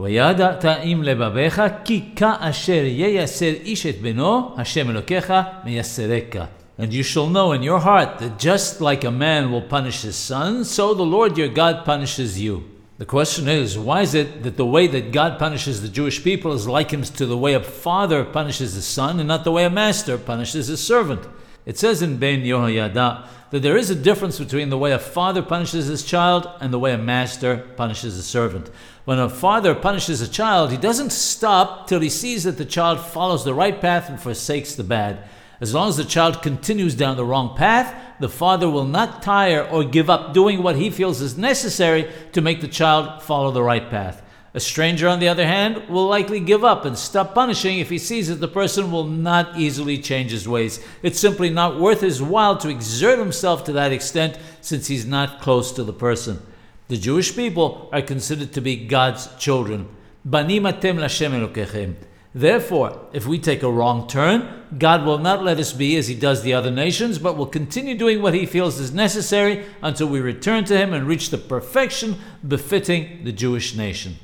וידעת עם לבביך, כי כאשר ייסר איש את בנו, השם אלוקיך מייסרך. And you shall know in your heart that just like a man will punish his son, so the Lord your God punishes you. The question is, why is it that the way that God punishes the Jewish people is likened to the way a father punishes his son and not the way a master punishes his servant? It says in Ben Yehoyada that there is a difference between the way a father punishes his child and the way a master punishes a servant. When a father punishes a child, he doesn't stop till he sees that the child follows the right path and forsakes the bad. As long as the child continues down the wrong path, the father will not tire or give up doing what he feels is necessary to make the child follow the right path. A stranger, on the other hand, will likely give up and stop punishing if he sees that the person will not easily change his ways. It's simply not worth his while to exert himself to that extent since he's not close to the person. The Jewish people are considered to be God's children. Therefore, if we take a wrong turn, God will not let us be as He does the other nations, but will continue doing what He feels is necessary until we return to Him and reach the perfection befitting the Jewish nation.